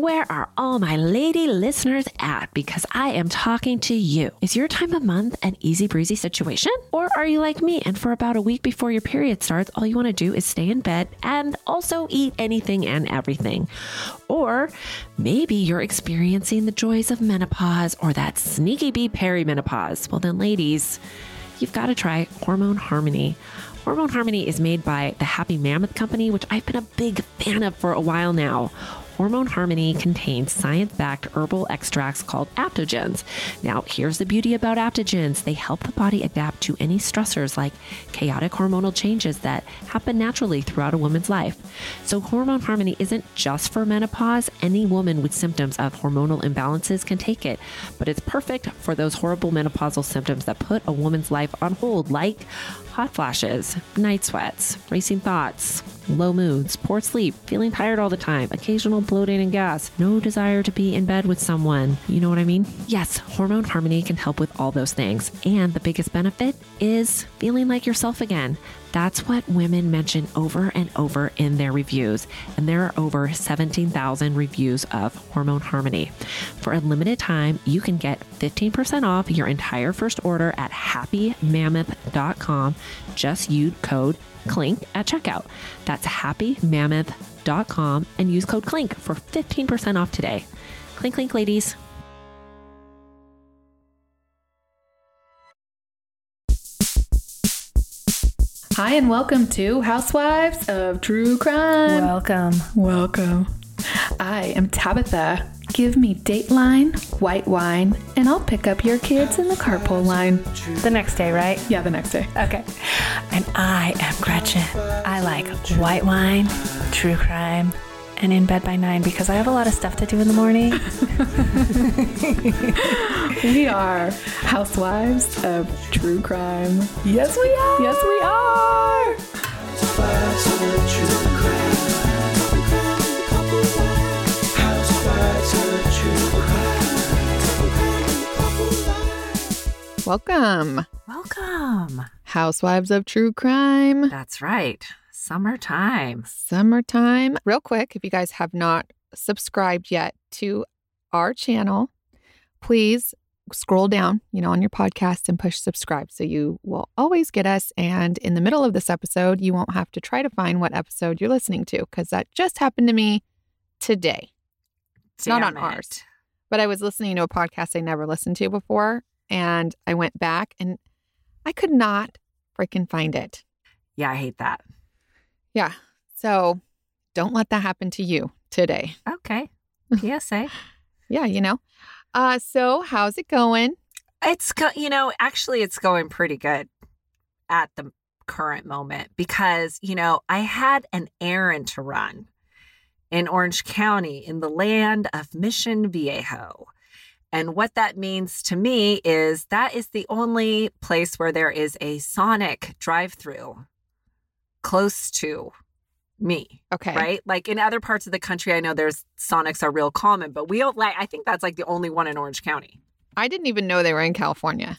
Where are all my lady listeners at? Because I am talking to you. Is your time of month an easy breezy situation? Or are you like me and for about a week before your period starts, all you want to do is stay in bed and also eat anything and everything? Or maybe you're experiencing the joys of menopause or that sneaky bee perimenopause. Well, then, ladies, you've got to try Hormone Harmony. Hormone Harmony is made by the Happy Mammoth Company, which I've been a big fan of for a while now. Hormone Harmony contains science backed herbal extracts called adaptogens. Now, here's the beauty about adaptogens they help the body adapt to any stressors like chaotic hormonal changes that happen naturally throughout a woman's life. So, Hormone Harmony isn't just for menopause. Any woman with symptoms of hormonal imbalances can take it, but it's perfect for those horrible menopausal symptoms that put a woman's life on hold, like hot flashes, night sweats, racing thoughts, low moods, poor sleep, feeling tired all the time, occasional bloating and gas, no desire to be in bed with someone. You know what I mean? Yes, Hormone Harmony can help with all those things. And the biggest benefit is feeling like yourself again. That's what women mention over and over in their reviews. And there are over 17,000 reviews of Hormone Harmony. For a limited time, you can get 15% off your entire first order at happymammoth.com. Just use code CLINK at checkout. That's happymammoth.com and use code CLINK for 15% off today. Clink, clink, ladies. Hi, and welcome to Housewives of True Crime. Welcome. Welcome. I am Tabitha. Give me Dateline, white wine, and I'll pick up your kids in the carpool line. The next day, right? Yeah, the next day. Okay. And I am Gretchen. I like white wine, true crime, and in bed by nine because I have a lot of stuff to do in the morning. We are Housewives of True Crime. yes, we are. Yes, we are. Welcome, Welcome. Housewives of True Crime. That's right. Summertime. Summertime. Real quick, if you guys have not subscribed yet to our channel, please scroll down, you know, on your podcast and push subscribe so you will always get us. And in the middle of this episode, you won't have to try to find what episode you're listening to because that just happened to me today. It's not on Damn ours. But I was listening to a podcast I never listened to before and I went back and I could not freaking find it. Yeah, I hate that. Yeah. So don't let that happen to you today. Okay. PSA. Yeah, you know. Uh so how's it going? It's go- you know, actually it's going pretty good at the current moment because, you know, I had an errand to run in Orange County in the land of Mission Viejo. And what that means to me is that is the only place where there is a Sonic drive-through close to me. Okay. right? Like in other parts of the country, I know there's Sonics are real common, but we don't like. I think that's like the only one in Orange County. I didn't even know they were in California.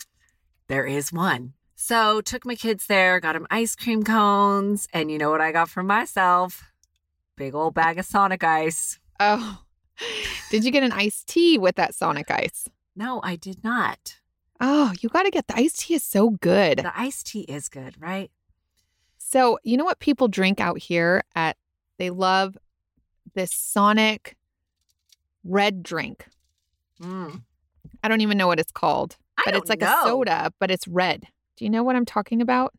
There is one. So took my kids there, got them ice cream cones, and you know what I got for myself? Big old bag of Sonic ice. Oh. Did you get an iced tea with that Sonic ice? No, I did not. Oh, you got to get the iced tea is so good. The iced tea is good, right? So, you know what people drink out here at they love this Sonic red drink. Mm. I don't even know what it's called, I but it's like know. a soda, but it's red. Do you know what I'm talking about?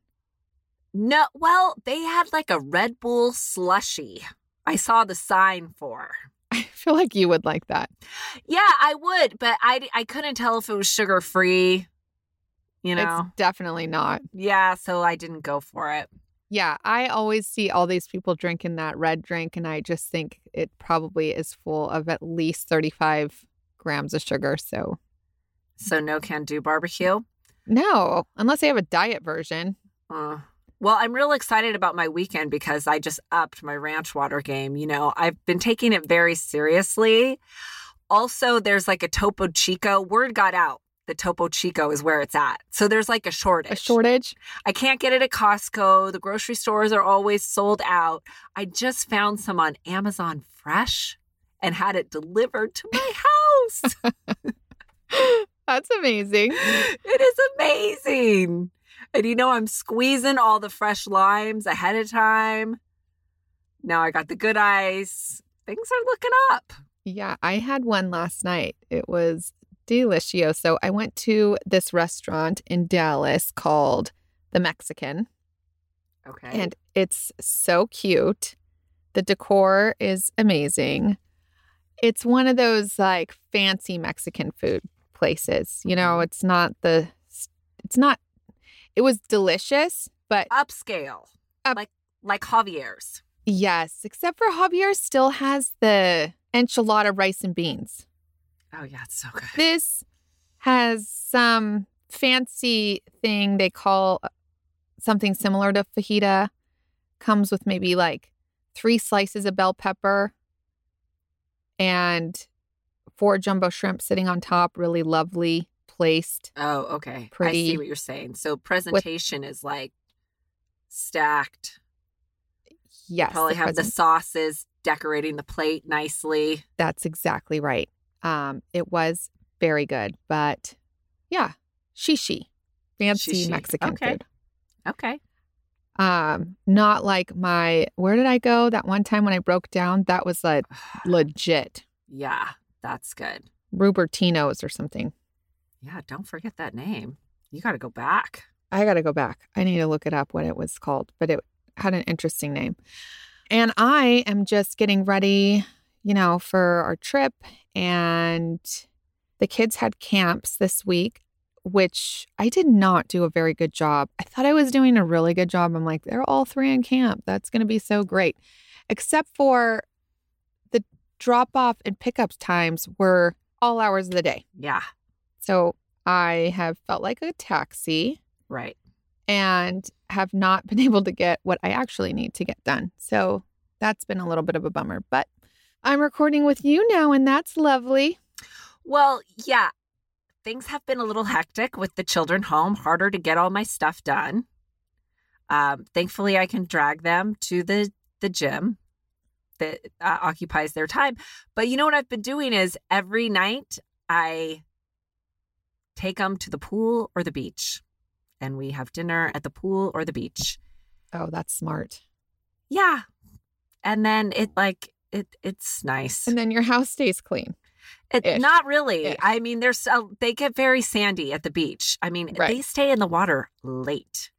No, well, they had like a Red Bull slushy. I saw the sign for. I feel like you would like that. Yeah, I would, but I I couldn't tell if it was sugar free. You know. It's definitely not. yeah, so I didn't go for it. Yeah, I always see all these people drinking that red drink, and I just think it probably is full of at least 35 grams of sugar. So, So no can do barbecue. no, unless they have a diet version. Uh, well, I'm real excited about my weekend because I just upped my ranch water game. You know, I've been taking it very seriously. Also, there's like a Topo Chico. Word got out. The Topo Chico is where it's at. So there's like a shortage. A shortage? I can't get it at Costco. The grocery stores are always sold out. I just found some on Amazon Fresh and had it delivered to my house. That's amazing. it is amazing. And you know, I'm squeezing all the fresh limes ahead of time. Now I got the good ice. Things are looking up. Yeah, I had one last night. It was delicioso. I went to this restaurant in Dallas called The Mexican, Okay. and it's so cute. The decor is amazing. It's one of those like fancy Mexican food places. You know, Mhm. it's not the, it's not, it was delicious, but upscale. Up- like like Javier's. yes, except for Javier still has the enchilada rice and beans. Oh yeah, it's so good. This has some fancy thing they call uh, something similar to fajita. Comes with maybe like three slices of bell pepper and four jumbo shrimp sitting on top, really lovely placed. Oh, okay. I see what you're saying. So presentation is like stacked. Yes, Probably the have the sauces decorating the plate nicely. that's exactly right. Um, it was very good, but yeah, shishi, fancy Shishi. Mexican Okay. food. Okay. Um, not like my where did I go that one time when I broke down? That was like legit yeah, that's good. Rubertino's or something. Yeah, don't forget that name. You got to go back. I got to go back. I need to look it up what it was called, but it had an interesting name. And I am just getting ready, you know, for our trip. And the kids had camps this week, which I did not do a very good job. I thought I was doing a really good job. I'm like, they're all three in camp. That's going to be so great. Except for the drop off and pickup times were all hours of the day. Yeah, So I have felt like a taxi right. and have not been able to get what I actually need to get done. So that's been a little bit of a bummer, but I'm recording with you now, and that's lovely. Well, yeah, things have been a little hectic with the children home, harder to get all my stuff done. Um, thankfully, I can drag them to the the gym that uh, occupies their time. But you know what I've been doing is every night I take them to the pool or the beach, and we have dinner at the pool or the beach. Oh, that's smart. Yeah, and then it like it it's nice. And then your house stays clean. It, not really. Ish. I mean, there's uh, they get very sandy at the beach. I mean, Right. they stay in the water late.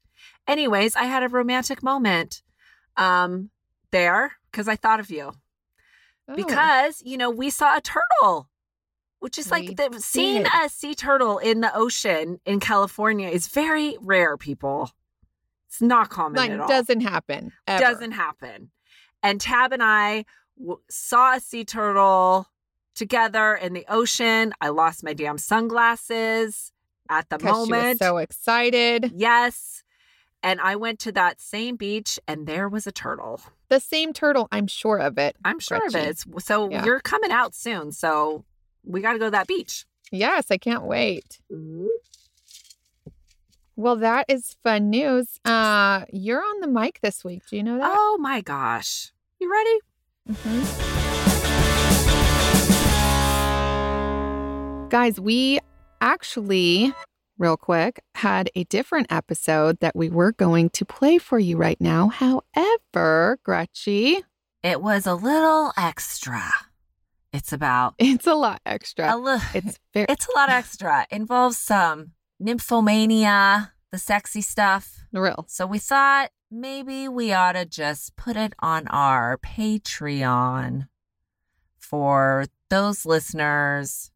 Anyways, I had a romantic moment um there because I thought of you Oh, because you know we saw a turtle, which is We like the, seeing a sea turtle in the ocean in California is very rare. People, it's not common like at all doesn't happen. Ever. doesn't happen. And Tab and I w- saw a sea turtle together in the ocean. I lost my damn sunglasses at the 'Cause she was moment. so excited. yes. And I went to that same beach and there was a turtle. The same turtle, I'm sure of it. I'm sure of it. It's- So Yeah. you're coming out soon. So we got to go to that beach. Yes, I can't wait. Well, that is fun news. Uh, you're on the mic this week. Do you know that? Oh my gosh. You ready? Mhm. Guys, we actually real quick, had a different episode that we were going to play for you right now. However, Gretchy, It was a little extra. It's about it's a lot extra. a li- It's very it's a lot extra. Involves some nymphomania, the sexy stuff. real. So we thought maybe we ought to just put it on our Patreon for those listeners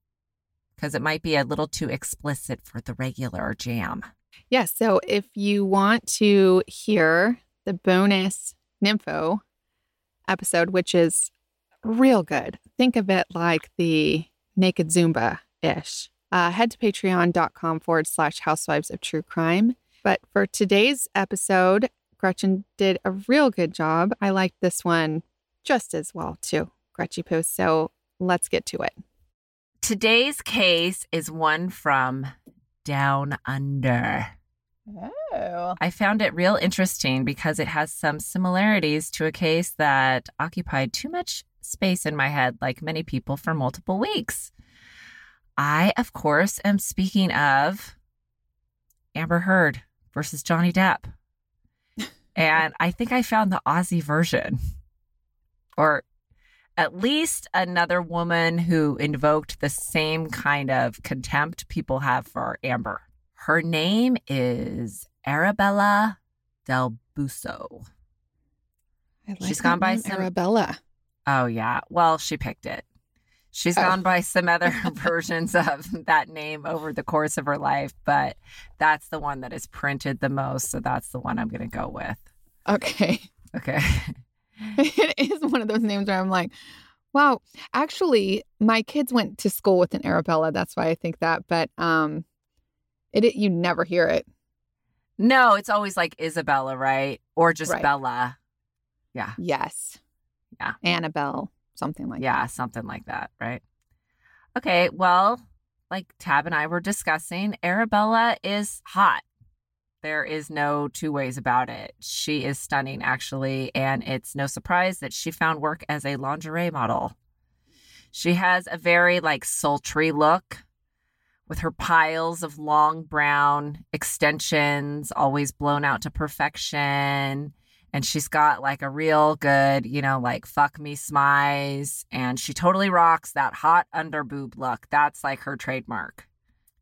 because it might be a little too explicit for the regular jam. Yes. so if you want to hear the bonus Nympho episode, which is real good, think of it like the Naked Zumba ish. Uh, head to patreon.com forward slash housewives of true crime. But for today's episode, Gretchen did a real good job. I liked this one just as well, too, Gretchy Post. So let's get to it. Today's case is one from Down Under. Oh. I found it real interesting because it has some similarities to a case that occupied too much space in my head, like many people, for multiple weeks. I, of course, am speaking of Amber Heard versus Johnny Depp. And I think I found the Aussie version, or at least another woman who invoked the same kind of contempt people have for Amber. Her name is Arabella Del Busso. I like She's gone by some- Arabella. Oh, yeah. Well, she picked it. She's Oh. gone by some other versions of that name over the course of her life, but that's the one that is printed the most. So that's the one I'm going to go with. Okay. Okay. it is one of those names where I'm like, wow. Actually, my kids went to school with an Arabella. That's why I think that. But um, it, it you never hear it. no, it's always like Isabella, right? Or just Right. Bella. Yeah. Yes. Yeah. Annabelle, something like yeah, something like that, right? Okay, well, like Tab and I were discussing, Arabella is hot. There is no two ways about it. She is stunning, actually, and it's no surprise that she found work as a lingerie model. She has a very like sultry look with her piles of long brown extensions, always blown out to perfection and she's got like a real good, you know, like fuck me smize, and she totally rocks that hot under boob look. That's like her trademark.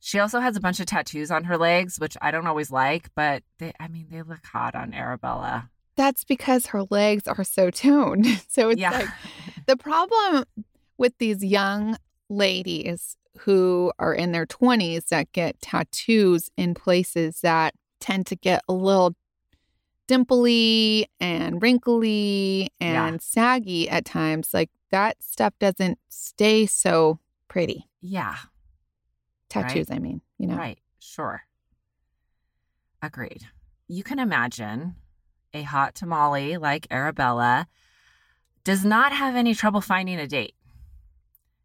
She also has a bunch of tattoos on her legs, which I don't always like, but they, I mean, they look hot on Arabella. That's because her legs are so toned. So it's yeah, like the problem with these young ladies who are in their 20s that get tattoos in places that tend to get a little dimply and wrinkly Yeah. and saggy at times like that stuff doesn't stay so pretty yeah, tattoos i mean you know right, sure. Agreed. You can imagine a hot tamale like Arabella does not have any trouble finding a date.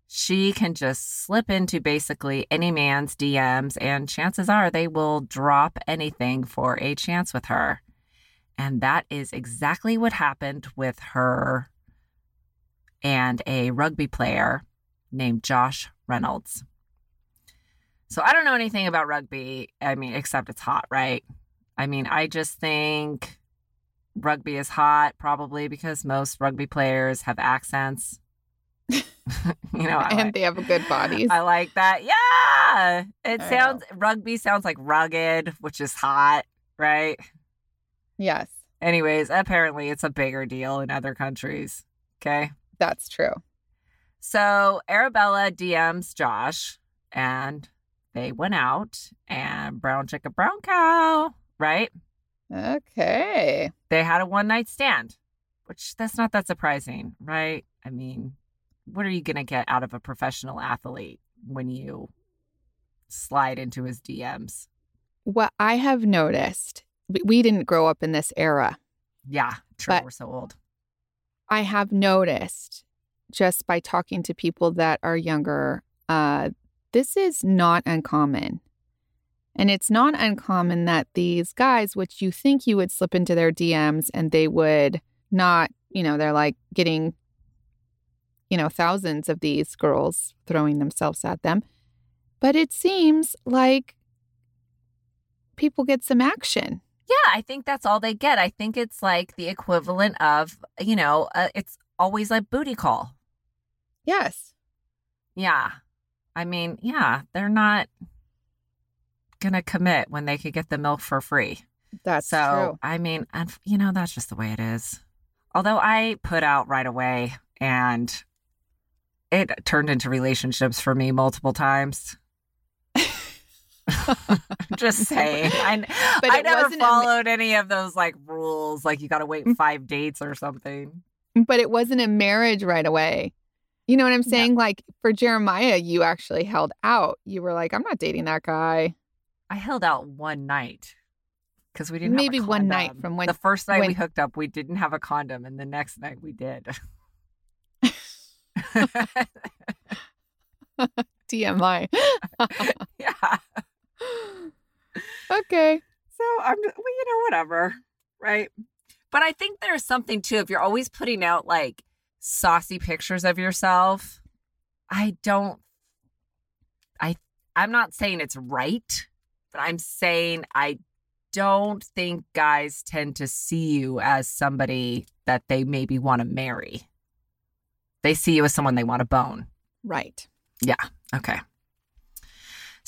She can just slip into basically any man's DMs, and chances are they will drop anything for a chance with her. And that is exactly what happened with her and a rugby player named Josh Reynolds. So I don't know anything about rugby. I mean, except it's hot, right? I mean, I just think rugby is hot probably because most rugby players have accents. you know, I and like, they have good bodies I like that. Yeah. It I sounds rugby sounds like rugged, which is hot, right? Yes Anyways, apparently it's a bigger deal in other countries. Okay. that's true So Arabella DMs Josh and they went out and brown chicken, brown cow, right? okay They had a one night stand, which that's not that surprising, right? I mean, what are you going to get out of a professional athlete when you slide into his DMs? what i have noticed we- didn't grow up in this era Yeah, true. But- we're so old. I have noticed just by talking to people that are younger, uh, this is not uncommon. And it's not uncommon that these guys, which you think you would slip into their DMs and they would not, you know, they're like getting, you know, thousands of these girls throwing themselves at them. But it seems like people get some action. Yeah, I think that's all they get. I think it's like the equivalent of, you know, uh, it's always a booty call. Yes. Yeah. I mean, yeah, they're not going to commit when they could get the milk for free. That's so, true. I mean, and you know, that's just the way it is. Although I put out right away and it turned into relationships for me multiple times. just saying. I, But I never wasn't a followed any of those like rules, like you got to wait Mm. five dates or something. But it wasn't a marriage right away. You know what I'm Yeah. saying? Like for Jeremiah, you actually held out. You were like, I'm not dating that guy. I held out one night because we didn't have a Maybe one night from when- the first night we hooked up, we didn't have a condom, and the next night we did. TMI. yeah. okay. So I'm, well, you know, whatever, right? But I think there's something too. If you're always putting out like saucy pictures of yourself, I don't. I I'm not saying it's right, but I'm saying I don't think guys tend to see you as somebody that they maybe want to marry. They see you as someone they want to bone. Right. Yeah. Okay.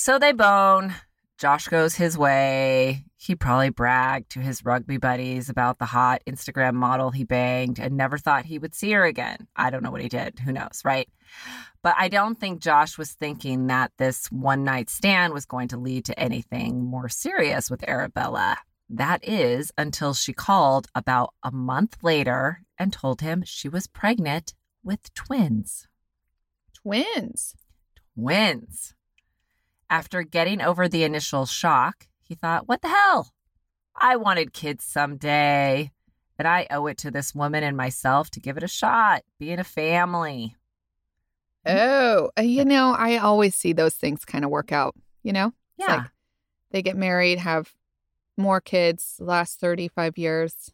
So they bone. Josh goes his way. He probably bragged to his rugby buddies about the hot Instagram model he banged and never thought he would see her again. I don't know what he did. Who knows, right? But I don't think Josh was thinking that this one night stand was going to lead to anything more serious with Arabella. That is until she called about a month later and told him she was pregnant with twins Twins. wins. After getting over the initial shock, he thought, what the hell? I wanted kids someday, and I owe it to this woman and myself to give it a shot, being a family. Oh, uh, you know, I always see those things kind of work out, you know? It's Yeah. like they get married, have more kids, last 35 years.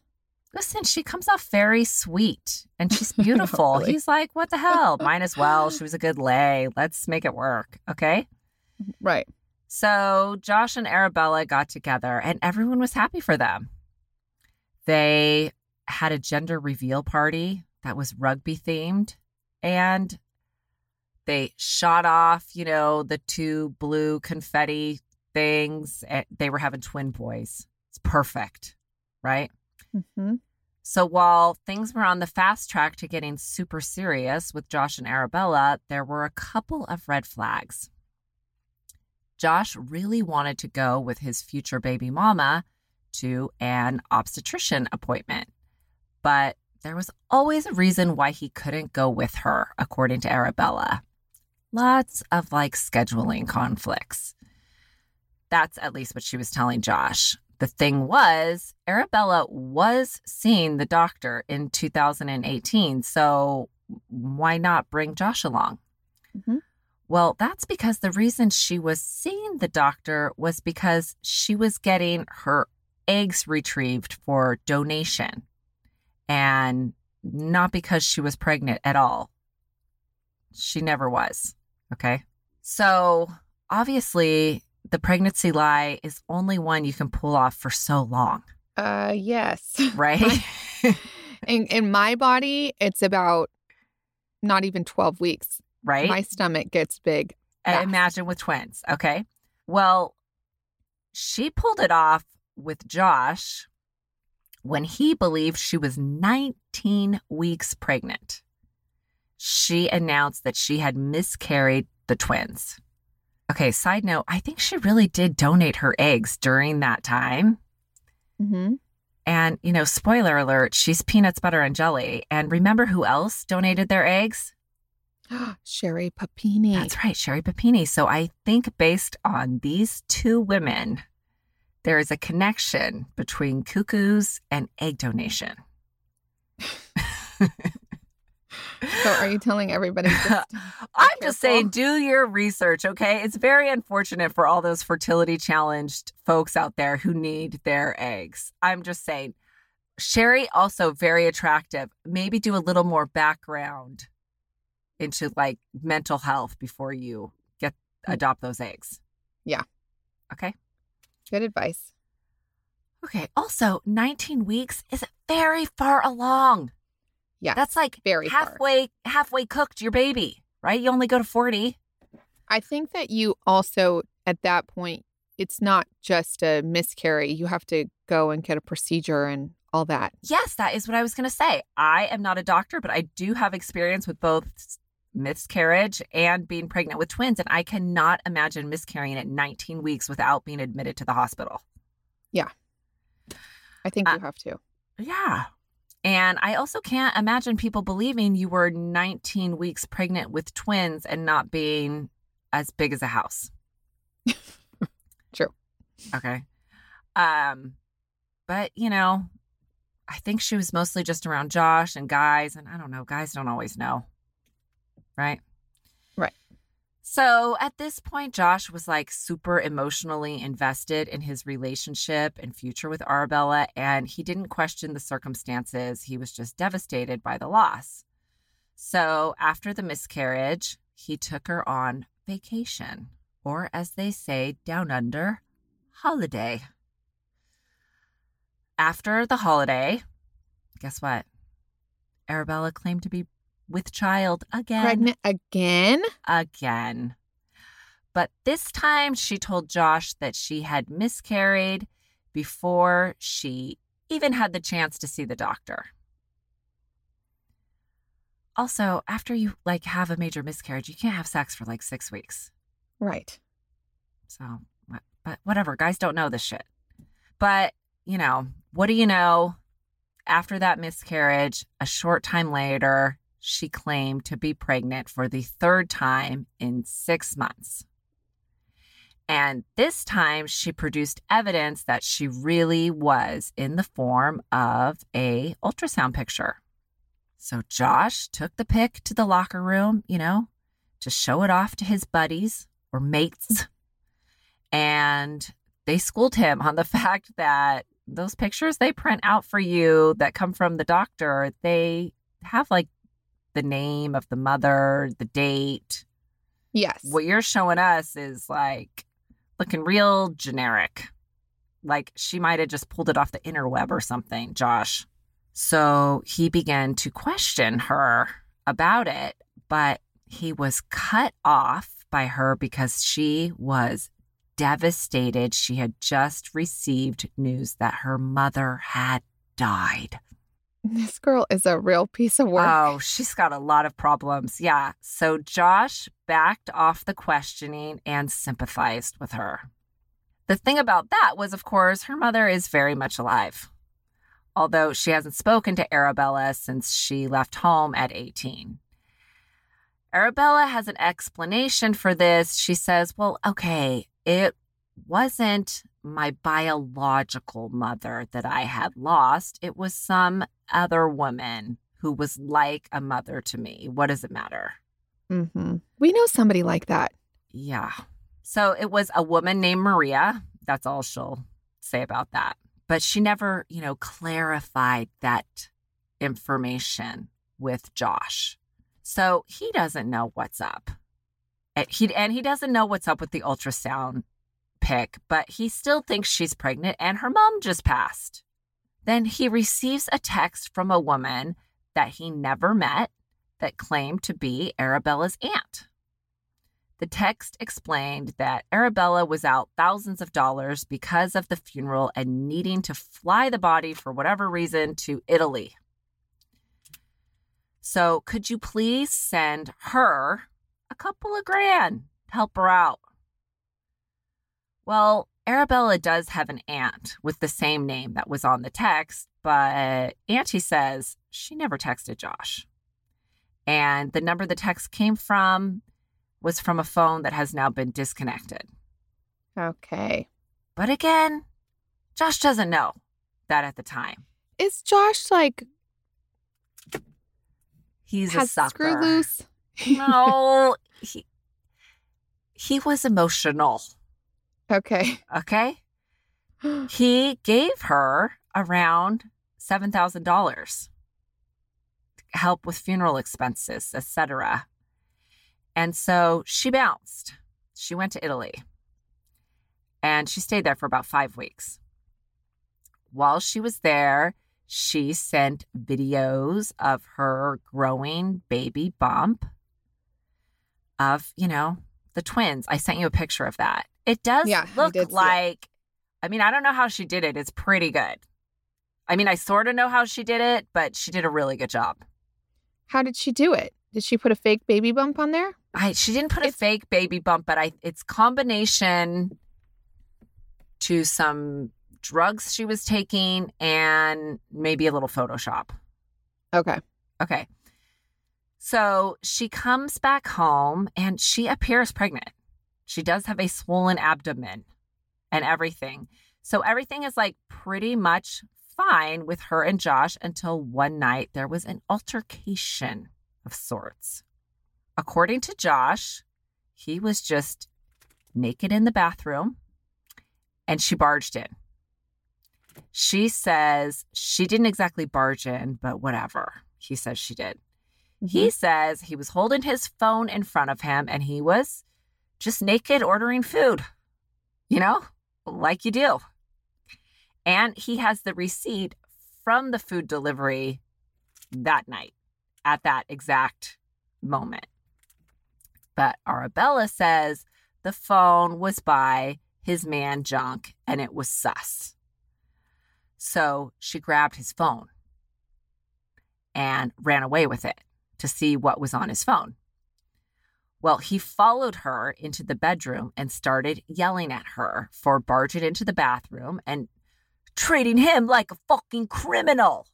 Listen, she comes off very sweet and she's beautiful. Really? He's like, what the hell? Might as well. She was a good lay. Let's make it work. Okay. Right. So Josh and Arabella got together and everyone was happy for them. They had a gender reveal party that was rugby themed and they shot off, you know, the two blue confetti things. They were having twin boys. It's perfect, right? hmm So while things were on the fast track to getting super serious with Josh and Arabella, there were a couple of red flags. Josh really wanted to go with his future baby mama to an obstetrician appointment, but there was always a reason why he couldn't go with her, according to Arabella. Lots of like scheduling conflicts. That's at least what she was telling Josh. The thing was, Arabella was seeing the doctor in 2018. So why not bring Josh along? Mhm. Well, that's because the reason she was seeing the doctor was because she was getting her eggs retrieved for donation and not because she was pregnant at all. She never was. Okay. So obviously, the pregnancy lie is only one you can pull off for so long, Uh, yes. right? in, in my body, it's about not even 12 weeks. Right? My stomach gets big. Fast. imagine with twins. Okay. Well, she pulled it off with Josh when he believed she was 19 weeks pregnant. She announced that she had miscarried the twins. Okay, side note, I think she really did donate her eggs during that time. hmm And, you know, spoiler alert, she's peanuts, butter, and jelly. And remember who else donated their eggs? Sherri Papini. That's right, Sherri Papini. So I think based on these two women, there is a connection between cuckoos and egg donation. So are you telling everybody? Just, I'm just saying, do your research, okay? It's very unfortunate for all those fertility challenged folks out there who need their eggs. I'm just saying, Sherri also very attractive. Maybe do a little more background into like mental health before you get mm. adopt those eggs. Yeah. Okay. good advice. Okay. Also, 19 weeks is very far along. Yeah. That's like very far. halfway halfway cooked your baby, right? You only go to 40. I think that you also, at that point, it's not just a miscarry. You have to go and get a procedure and all that. Yes, that is what I was going to say. I am not a doctor, but I do have experience with both miscarriage and being pregnant with twins. And I cannot imagine miscarrying at 19 weeks without being admitted to the hospital. Yeah. I think Uh, you have to. Yeah. And I also can't imagine people believing you were 19 weeks pregnant with twins and not being as big as a house. True. Okay. Um but you know, I think she was mostly just around Josh and guys and I don't know, guys don't always know. Right? Right. So at this point Josh was like super emotionally invested in his relationship and future with Arabella and he didn't question the circumstances. He was just devastated by the loss. So after the miscarriage, he took her on vacation or as they say down under, holiday. After the holiday, guess what? Arabella claimed to be with child again. Pregnant again? Again. But this time she told Josh that she had miscarried before she even had the chance to see the doctor. Also, after you like have a major miscarriage, you can't have sex for like 6 weeks. Right. So, but whatever, guys don't know this shit. But, you know, what do you know? After that miscarriage, a short time later, she claimed to be pregnant for the third time in six months. And this time, she produced evidence that she really was in the form of a ultrasound picture. So Josh took the pic to the locker room, you know, to show it off to his buddies or mates. And they schooled him on the fact that those pictures they print out for you that come from the doctor, they have like the name of the mother, the date. Yes. What you're showing us is like looking real generic. Like she might have just pulled it off the interweb or something, Josh. So he began to question her about it, but he was cut off by her because she was devastated. She had just received news that her mother had died. This girl is a real piece of work. Oh, she's got a lot of problems. Yeah. So Josh backed off the questioning and sympathized with her. The thing about that was, of course, her mother is very much alive, although she hasn't spoken to Arabella since she left home at 18. Arabella has an explanation for this. She says, well, okay, it wasn't my biological mother that I had lost. It was some other woman who was like a mother to me. What does it matter? hmm We know somebody like that. Yeah. So it was a woman named Maria. That's all she'll say about that. But she never, you know, clarified that information with Josh. So he doesn't know what's up. And he, and he doesn't know what's up with the ultrasound pic, but he still thinks she's pregnant and her mom just passed. Then he receives a text from a woman that he never met that claimed to be Arabella's aunt. The text explained that Arabella was out thousands of dollars because of the funeral and needing to fly the body for whatever reason to Italy. So, could you please send her a couple of grand to help her out? Well, Arabella does have an aunt with the same name that was on the text, but Auntie says she never texted Josh. And the number the text came from was from a phone that has now been disconnected. Okay. But again, Josh doesn't know that at the time. Is Josh like He's a sucker. screw loose? No, he he was emotional. Okay. Okay, he gave her around seven thousand dollars, help with funeral expenses, etc. And so she bounced. She went to Italy, and she stayed there for about five weeks. while she was there, she sent videos of her growing baby bump of, you know, the twins. I sent you a picture of that. It does Yeah, look did see it. like, I mean, I don't know how she did it. It's pretty good. I mean, I sort of know how she did it, but she did a really good job. How did she do it? Did she put a fake baby bump on there? I she didn't put a fake baby bump, but I it's combination to some drugs she was taking and maybe a little Photoshop. Okay. Okay. So she comes back home and she appears pregnant. She does have a swollen abdomen and everything. So everything is like pretty much fine with her and Josh until one night there was an altercation of sorts. According to Josh, he was just naked in the bathroom and she barged in. She says she didn't exactly barge in, but whatever. He says she did. He mm-hmm. says he was holding his phone in front of him and he was just naked ordering food, you know, like you do. And he has the receipt from the food delivery that night at that exact moment. But Arabella says the phone was by his man Junk and it was sus. So she grabbed his phone and ran away with it to see what was on his phone. Well, he followed her into the bedroom and started yelling at her for barging into the bathroom and treating him like a fucking criminal.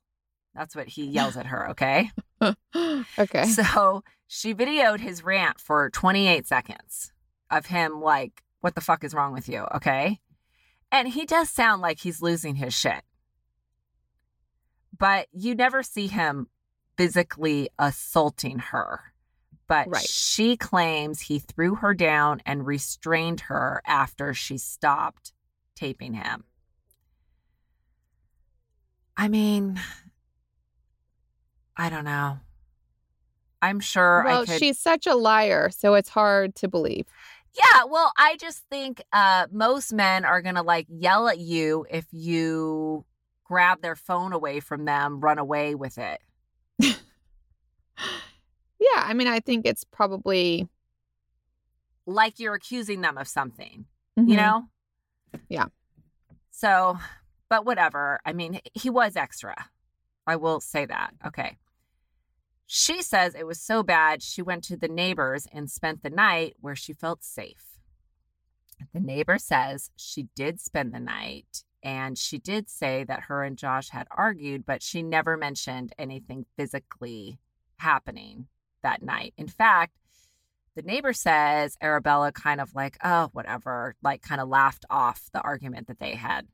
That's what he yells at her, okay? okay. So she videoed his rant for 28 seconds of him like, what the fuck is wrong with you? Okay. And he does sound like he's losing his shit. But you never see him physically assaulting her. But Right. she claims he threw her down and restrained her after she stopped taping him. I mean, I don't know. I'm sure well, I could. she's such a liar, so it's hard to believe. Yeah, well, I just think uh, most men are gonna like yell at you if you grab their phone away from them, run away with it. Yeah, I mean, I think it's probably like you're accusing them of something, Mhm. you know? Yeah. So, but whatever. I mean, he was extra. I will say that. Okay. She says it was so bad, she went to the neighbors and spent the night where she felt safe. The neighbor says she did spend the night and she did say that her and Josh had argued, but she never mentioned anything physically happening that night. In fact, the neighbor says Arabella kind of like, oh, whatever, like kind of laughed off the argument that they had.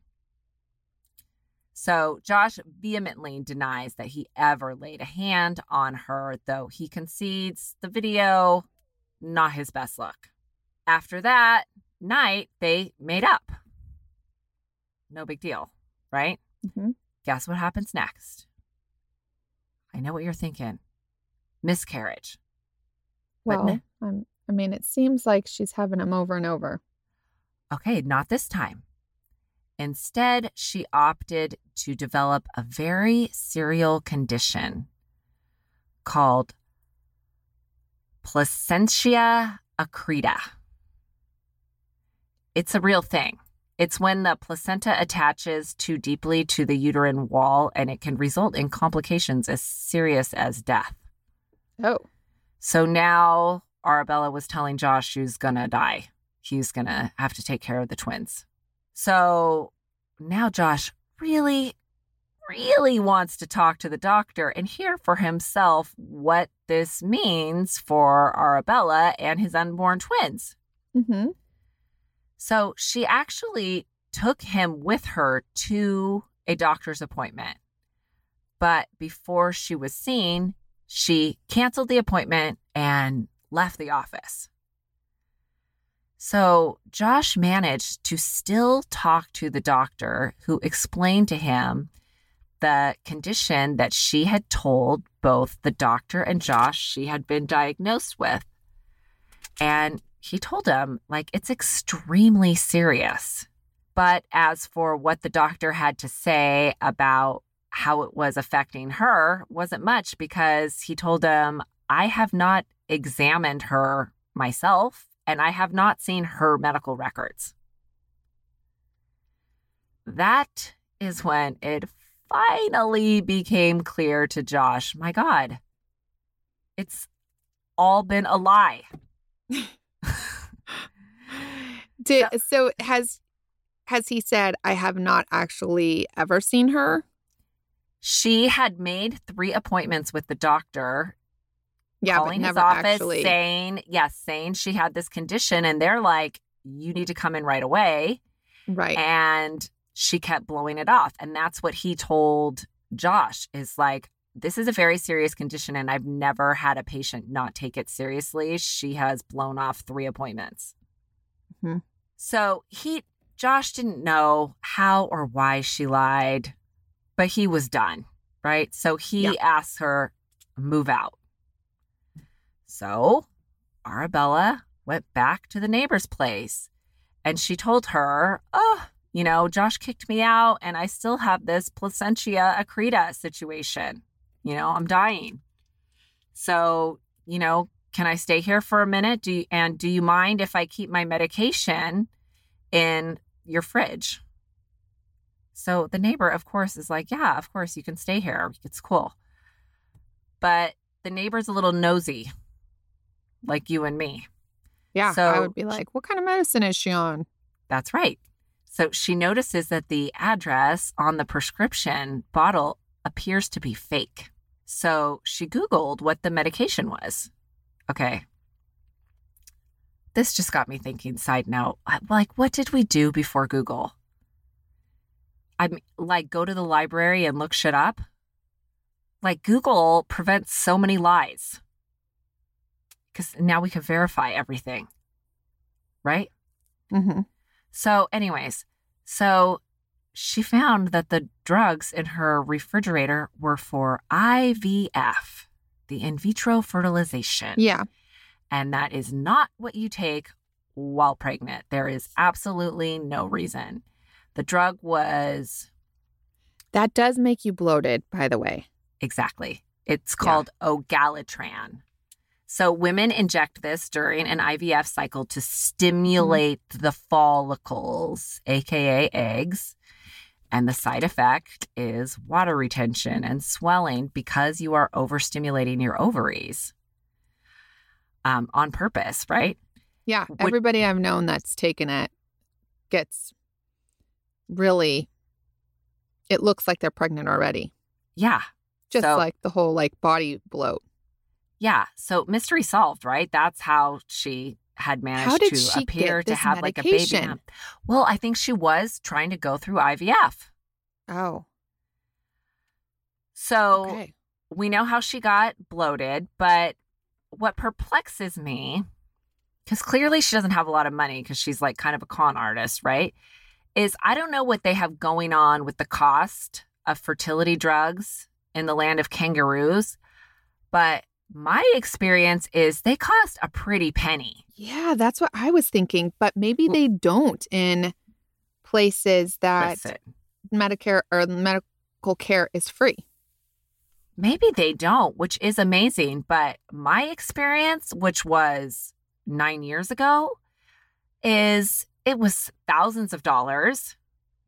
So Josh vehemently denies that he ever laid a hand on her, though he concedes the video, not his best look. After that night, they made up. No big deal, right? Mhm. Guess what happens next? I know what you're thinking miscarriage. Well. I mean, it seems like she's having them over and over. Okay, not this time. Instead, she opted to develop a very serial condition called placenta accreta. It's a real thing. It's when the placenta attaches too deeply to the uterine wall and it can result in complications as serious as death. Oh, So now Arabella was telling Josh she was going to die. He's going to have to take care of the twins. So now Josh really, really wants to talk to the doctor and hear for himself what this means for Arabella and his unborn twins. Mm-hmm. So she actually took him with her to a doctor's appointment. But before she was seen, she canceled the appointment and left the office. So Josh managed to still talk to the doctor who explained to him the condition that she had told both the doctor and Josh she had been diagnosed with. And he told him, like, it's extremely serious. But as for what the doctor had to say about how it was affecting her, wasn't much because he told him, I have not examined her myself and I have not seen her medical records. That is when it finally became clear to Josh my God, it's all been a lie. Did, so has has he said I have not actually ever seen her? She had made three appointments with the doctor. Yeah, calling his office actually. saying, yes, saying she had this condition. And they're like, you need to come in right away. right. And she kept blowing it off. And that's what he told Josh is like, this is a very serious condition. And I've never had a patient not take it seriously. She has blown off three appointments. Mhm. So he, Josh didn't know how or why she lied, but he was done. Right. So he Yeah. asked her, move out. So Arabella went back to the neighbor's place and she told her, Oh, you know, Josh kicked me out and I still have this placenta accreta situation. You know, I'm dying. So, you know, can I stay here for a minute? Do you, and do you mind if I keep my medication in your fridge? So the neighbor, of course, is like, Yeah, of course, you can stay here. It's cool. But the neighbor's a little nosy, like you and me. yeah, So I would be like, what kind of medicine is she on? That's right. So she notices that the address on the prescription bottle appears to be fake. So she Googled what the medication was. Okay. This just got me thinking, side note, uh, like, what did we do before Google? I'm like, go to the library and look shit up. Like, Google prevents so many lies because now we can verify everything, right? Mm-hmm. So, anyways, so she found that the drugs in her refrigerator were for IVF, the in vitro fertilization. Yeah. And that is not what you take while pregnant. There is absolutely no reason. The drug was That does make you bloated, by the way. exactly, it's Yeah. called Orgalutran. So, women inject this during an IVF cycle to stimulate the follicles, AKA eggs. And the side effect is water retention and swelling because you are overstimulating your ovaries um, on purpose, right? Yeah. Everybody I've known that's taken it gets really, it looks like they're pregnant already. Yeah. Just So- like the whole like body bloat. Yeah. So mystery solved, right? That's how she had managed to appear to have like a baby. medication? Well, I think she was trying to go through IVF. Oh. So Okay. we know how she got bloated, but what perplexes me, because clearly she doesn't have a lot of money because she's like kind of a con artist, right? Is I don't know what they have going on with the cost of fertility drugs in the land of kangaroos, but my experience is they cost a pretty penny. Yeah, that's what I was thinking. But maybe mm. they don't in places that Listen, Medicare or medical care is free. maybe they don't, which is amazing. But my experience, which was nine years ago, is it was thousands of dollars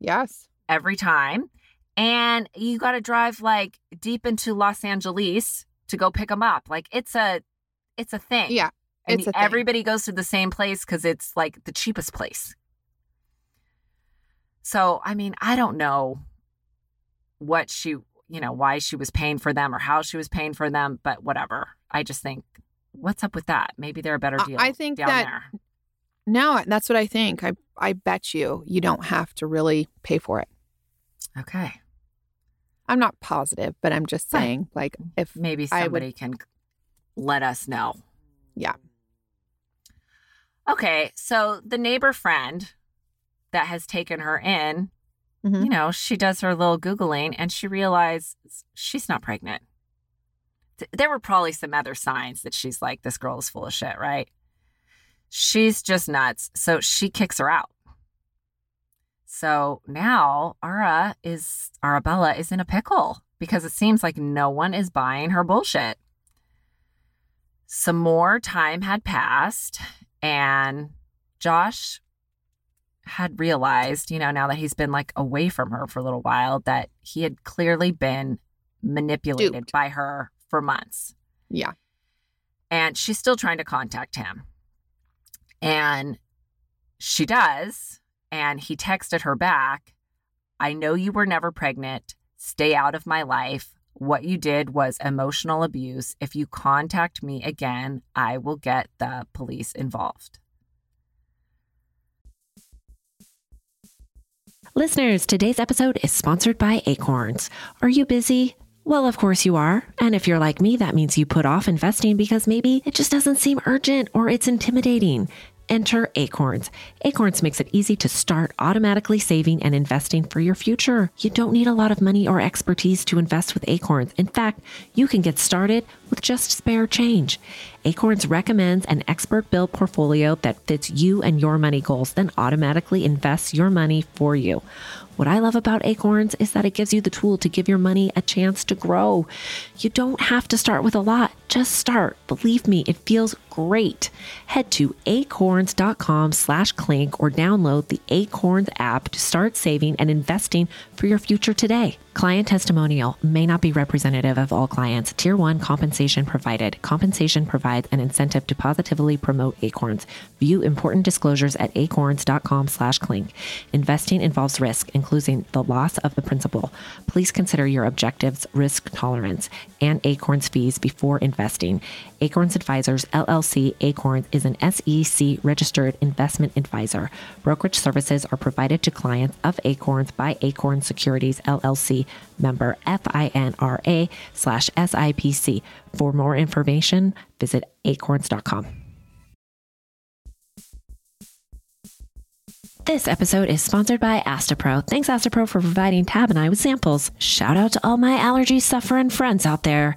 Yes. every time. And you got to drive like deep into Los Angeles to go pick them up. Like it's a, it's a thing. Yeah. and it's a thing. everybody goes to the same place because it's like the cheapest place. So I mean, I don't know what she, you know, why she was paying for them or how she was paying for them, but whatever. I just think, what's up with that? Maybe they're a better deal. I think down that- there. No, that's what I think. I I bet you you don't have to really pay for it. Okay, I'm not positive, but I'm just saying like if maybe I would- somebody can let us know. Yeah. Okay, so the neighbor friend that has taken her in, Mhm. you know, she does her little Googling and she realizes she's not pregnant. Th- There were probably some other signs that she's like, this girl is full of shit, right? She's just nuts. So she kicks her out. So now Ara is Arabella is in a pickle because it seems like no one is buying her bullshit. Some more time had passed and Josh had realized, you know, now that he's been like away from her for a little while, that he had clearly been manipulated Duped. by her for months. Yeah. And she's still trying to contact him. And she does. And he texted her back I know you were never pregnant. Stay out of my life. What you did was emotional abuse. If you contact me again, I will get the police involved. Listeners, today's episode is sponsored by Acorns. Are you busy? Well, of course you are. And if you're like me, that means you put off investing because maybe it just doesn't seem urgent or it's intimidating. Enter Acorns. Acorns makes it easy to start automatically saving and investing for your future. You don't need a lot of money or expertise to invest with Acorns. In fact, you can get started with just spare change. Acorns recommends an expert built portfolio that fits you and your money goals, then automatically invests your money for you. What I love about Acorns is that it gives you the tool to give your money a chance to grow. You don't have to start with a lot, just start. Believe me, it feels great. Head to acorns.com slash clink or download the Acorns app to start saving and investing for your future today. Client testimonial may not be representative of all clients. Tier 1 compensation provided. Compensation provides an incentive to positively promote Acorns. View important disclosures at acorns.com slash clink. Investing involves risk, including the loss of the principal. Please consider your objectives, risk tolerance, and Acorns fees before investing. Acorns Advisors LLC Acorns is an SEC registered investment advisor. Brokerage services are provided to clients of Acorns by Acorn Securities LLC member FINRA slash SIPC. For more information, visit acorns.com. This episode is sponsored by Astepro. Thanks, Astepro, for providing Tab and I with samples. Shout out to all my allergy suffering friends out there.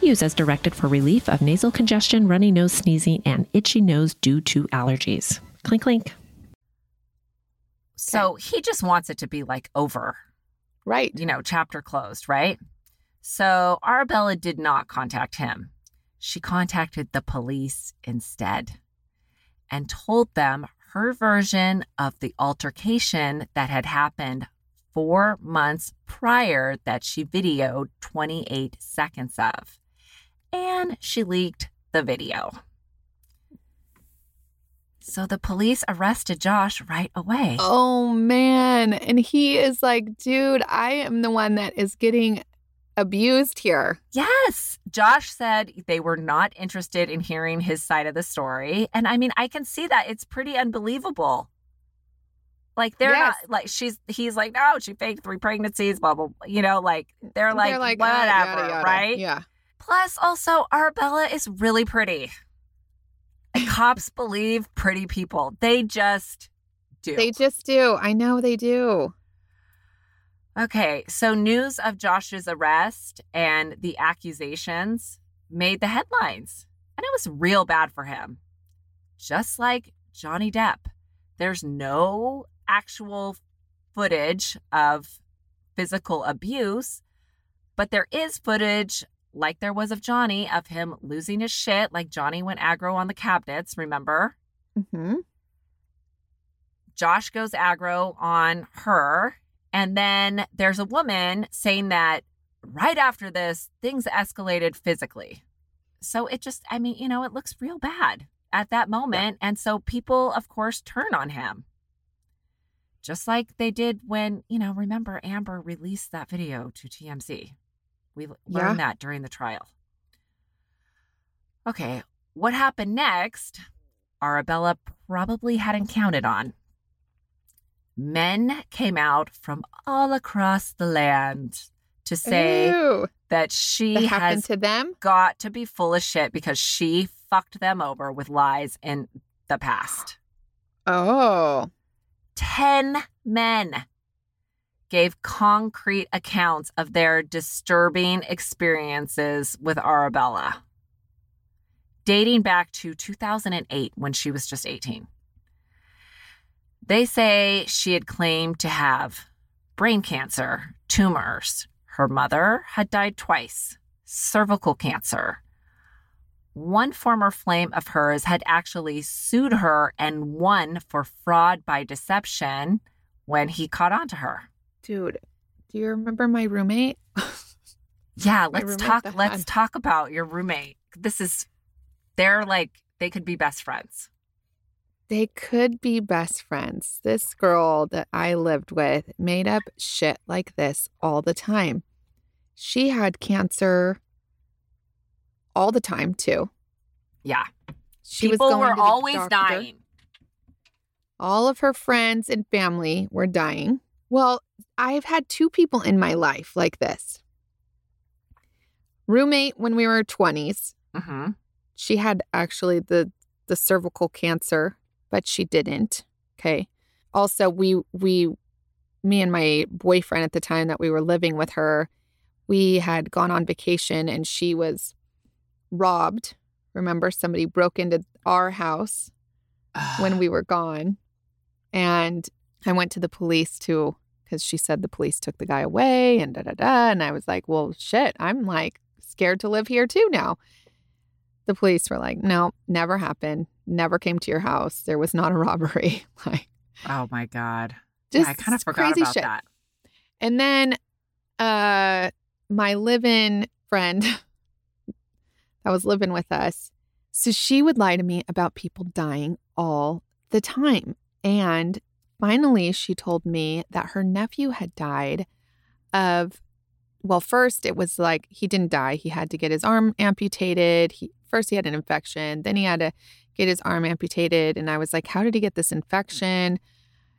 Use as directed for relief of nasal congestion, runny nose, sneezing, and itchy nose due to allergies. Clink, clink. So he just wants it to be like over, Right. you know, chapter closed, right? So Arabella did not contact him. She contacted the police instead and told them her version of the altercation that had happened four months prior that she videoed 28 seconds of. And she leaked the video. So the police arrested Josh right away. Oh man. And he is like, dude, I am the one that is getting abused here. Yes. Josh said they were not interested in hearing his side of the story. And I mean, I can see that. It's pretty unbelievable. Like they're Yes. not like she's he's like, no, she faked three pregnancies, blah blah. blah. You know, like they're like, They're whatever, uh, yada, yada. right? Yeah. Plus, also Arabella is really pretty. And cops believe pretty people. They just do. They just do. I know they do. Okay, so news of Josh's arrest and the accusations made the headlines, and it was real bad for him. Just like Johnny Depp, there's no actual footage of physical abuse, but there is footage, like there was of Johnny, of him losing his shit, like Johnny went aggro on the cabinets, remember? hmm Josh goes aggro on her. And then there's a woman saying that right after this, things escalated physically. So it just, I mean, you know, it looks real bad. at that moment. And so people, of course, turn on him. Just like they did when, you know, remember Amber released that video to TMZ. We learned Yeah. that during the trial. Okay, what happened next? Arabella probably hadn't counted on. Men came out from all across the land to say Ew. that she that happened has to them. got to be full of shit because she fucked them over with lies in the past. Oh, 10 men gave concrete accounts of their disturbing experiences with Arabella, dating back to 2008 when she was just 18. They say she had claimed to have brain cancer, tumors. Her mother had died twice, cervical cancer. One former flame of hers had actually sued her and won for fraud by deception when he caught on to her. Dude, do you remember my roommate? Yeah, let's roommate talk let's had- talk about your roommate. This is they're like they could be best friends. They could be best friends. This girl that I lived with made up shit like this all the time. She had cancer all the time, too. Yeah. She People was going were to always doctor. dying. All of her friends and family were dying. Well, I've had two people in my life like this. Roommate when we were 20s. hmm She had actually the the cervical cancer, but she didn't. Okay. Also, we we me and my boyfriend at the time that we were living with her, we had gone on vacation and she was robbed. Remember somebody broke into our house when we were gone. And I went to the police too because she said the police took the guy away and da da da. And I was like, well, shit, I'm like scared to live here too now. The police were like, no, never happened. Never came to your house. There was not a robbery. like, Oh my god. just yeah, I kind of forgot crazy about shit. that. And then uh my live-in friend that was living with us. So she would lie to me about people dying all the time. And finally she told me that her nephew had died of well, first it was like he didn't die. He had to get his arm amputated. He first he had an infection, then he had to get his arm amputated and I was like, "How did he get this infection?"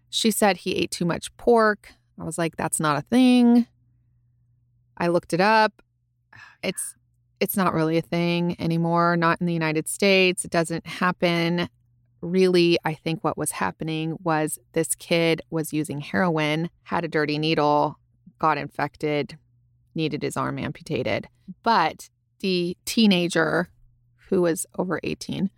She said he ate too much pork. I was like, that's not a thing. I looked it up. Oh, it's it's not really a thing anymore, not in the United States. It doesn't happen. Really, I think what was happening was this kid was using heroin, had a dirty needle, got infected, needed his arm amputated. But the teenager who was over 18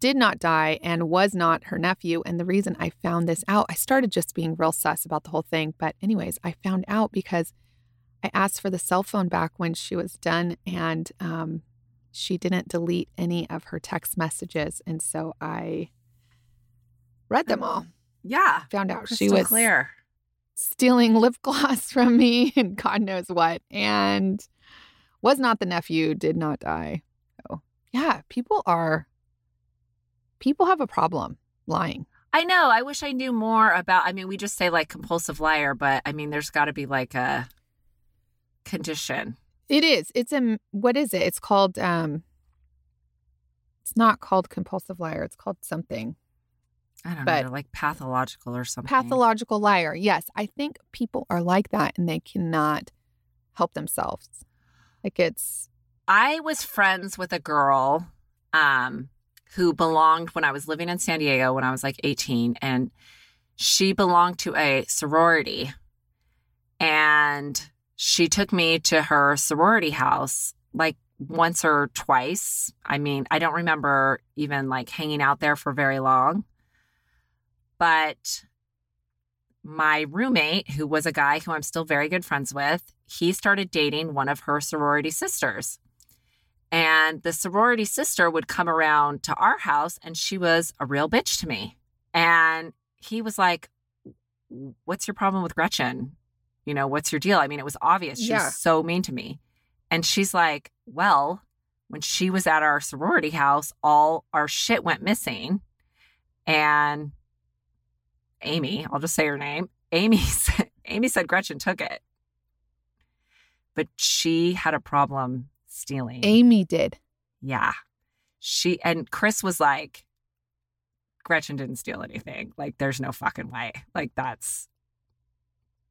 did not die and was not her nephew. And the reason I found this out, I started just being real sus about the whole thing. But, anyways, I found out because I asked for the cell phone back when she was done and um, she didn't delete any of her text messages. And so I read them all. Mm, yeah. Found out she was clear. stealing lip gloss from me and God knows what. And was not the nephew, did not die. So, yeah, people are, people have a problem lying. I know. I wish I knew more about I mean, we just say like compulsive liar, but I mean there's gotta be like a condition. It is. It's a, what is it? It's called, um, it's not called compulsive liar. It's called something. I don't But- know, like pathological or something. Pathological liar. Yes. I think people are like that and they cannot help themselves. Like it's, I was friends with a girl um, who belonged when I was living in San Diego when I was like 18, and she belonged to a sorority. And she took me to her sorority house like once or twice. I mean, I don't remember even like hanging out there for very long. But my roommate, who was a guy who I'm still very good friends with, he started dating one of her sorority sisters. And the sorority sister would come around to our house and she was a real bitch to me. And he was like, What's your problem with Gretchen? You know, what's your deal? I mean, it was obvious. She Yeah. was so mean to me. And she's like, Well, when she was at our sorority house, all our shit went missing. And Amy, I'll just say her name. Amy said, Amy said Gretchen took it. But she had a problem stealing. Amy did. Yeah. She and Chris was like, Gretchen didn't steal anything. Like, there's no fucking way. Like, that's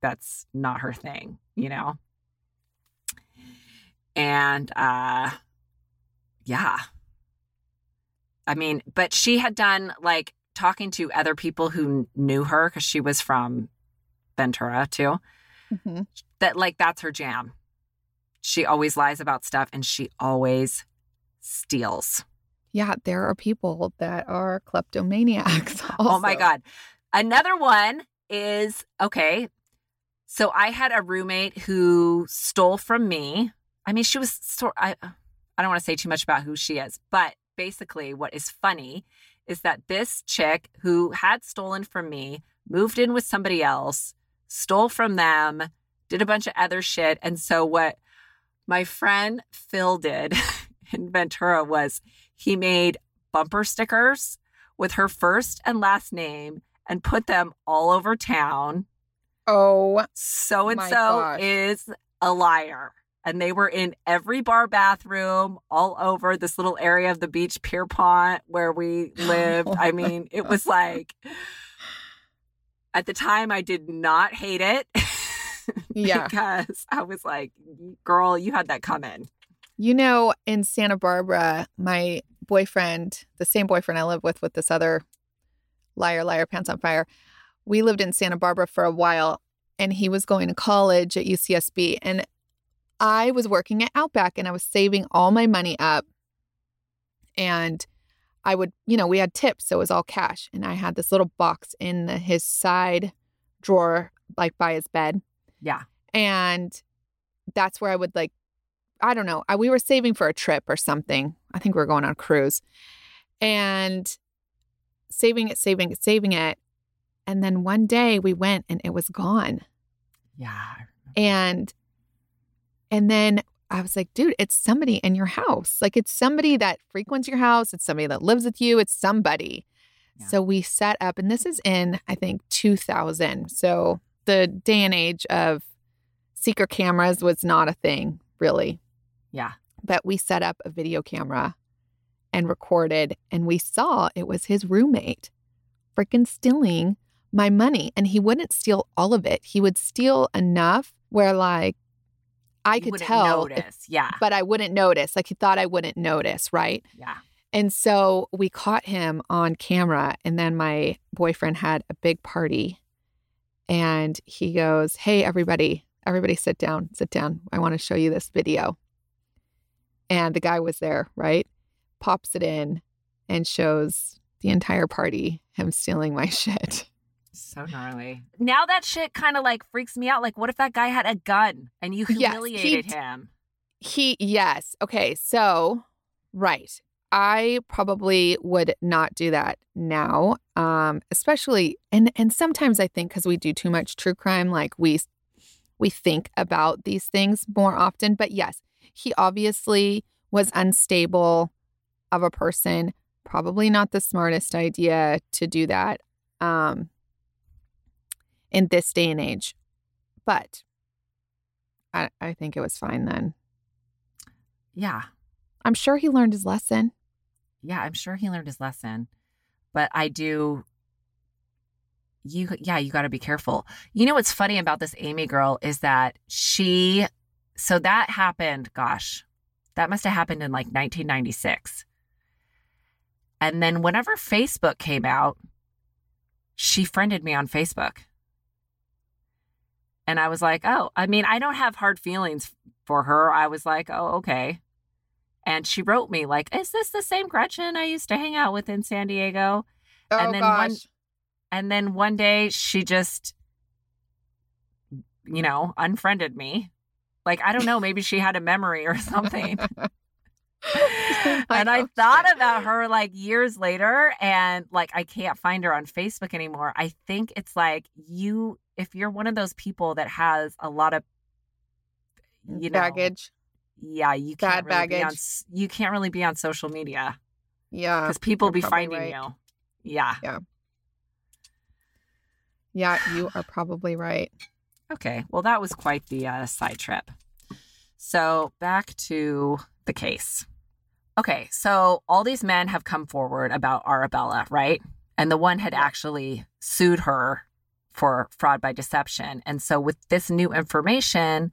that's not her thing, you know? And uh yeah. I mean, but she had done like talking to other people who knew her because she was from Ventura too. Mm-hmm. That like that's her jam. She always lies about stuff and she always steals. Yeah, there are people that are kleptomaniacs. Oh my. God. Another one is okay. So I had a roommate who stole from me. I mean, she was sort I I don't want to say too much about who she is, but basically what is funny is that this chick who had stolen from me moved in with somebody else, stole from them, did a bunch of other shit. And so what my friend Phil did in Ventura was he made bumper stickers with her first and last name and put them all over town. Oh, So and so is a liar. And they were in every bar bathroom all over this little area of the beach, Pierpont, where we oh. lived. Oh I mean, it was like, at the time, I did not hate it. Yeah. because I was like, girl, you had that coming. you know, in Santa Barbara, my boyfriend, the same boyfriend I live with, with this other liar, liar, pants on fire, we lived in Santa Barbara for a while and he was going to college at UCSB. And I was working at Outback and I was saving all my money up. And I would, you know, we had tips, so it was all cash. And I had this little box in the, his side drawer, like by his bed. Yeah. And that's where I would like, I don't know, I, we were saving for a trip or something. I think we were going on a cruise and saving it, saving it, saving it. And then one day we went and it was gone. Yeah. And and then I was like, dude, it's somebody in your house. Like it's somebody that frequents your house. It's somebody that lives with you. It's somebody. Yeah. So we set up, and this is in, I think, 2000. So the day and age of secret cameras was not a thing, really. Yeah. But we set up a video camera and recorded, and we saw it was his roommate freaking stealing my money. And he wouldn't steal all of it. He would steal enough where, like, I You could tell, if- yeah. but I wouldn't notice. Like, he thought I wouldn't notice, right? Yeah. And so we caught him on camera. And then my boyfriend had a big party. And he goes, Hey, everybody, everybody sit down, sit down. I want to show you this video. And the guy was there, right? Pops it in and shows the entire party him stealing my shit. So gnarly. Now that shit kind of like freaks me out. Like, what if that guy had a gun and you Yes, he humiliated him? He, yes. Okay. So, right. I probably would not do that now. Um, especially, and, and sometimes I think because we do too much true crime, like we, we think about these things more often. But yes, he obviously was unstable of a person. Probably not the smartest idea to do that. Um, in this day and age, but I, I think it was fine then. Yeah. I'm sure he learned his lesson. Yeah. I'm sure he learned his lesson. But I do. You, yeah, you got to be careful. You know what's funny about this Amy girl is that she, so that happened, gosh, that must have happened in like 1996. And then whenever Facebook came out, she friended me on Facebook. And I was like, oh, I mean, I don't have hard feelings for her. I was like, oh, okay. And she wrote me, like, is this the same Gretchen I used to hang out with in San Diego? Oh And then one- And then one day she just, you know, unfriended me. Like, I don't know, maybe she had a memory or something. and I thought about her like years later and like I can't find her on Facebook anymore. I think it's like you if you're one of those people that has a lot of you know baggage. yeah, you Bad can't really be on, baggage. you can't really be on social media Yeah. because people be finding right. you. Yeah. Yeah. Yeah, you are probably right. Okay. Well, that was quite the uh, side trip. So back to the case. Okay. So all these men have come forward about Arabella, right? And the one had actually sued her for fraud by deception. And so with this new information,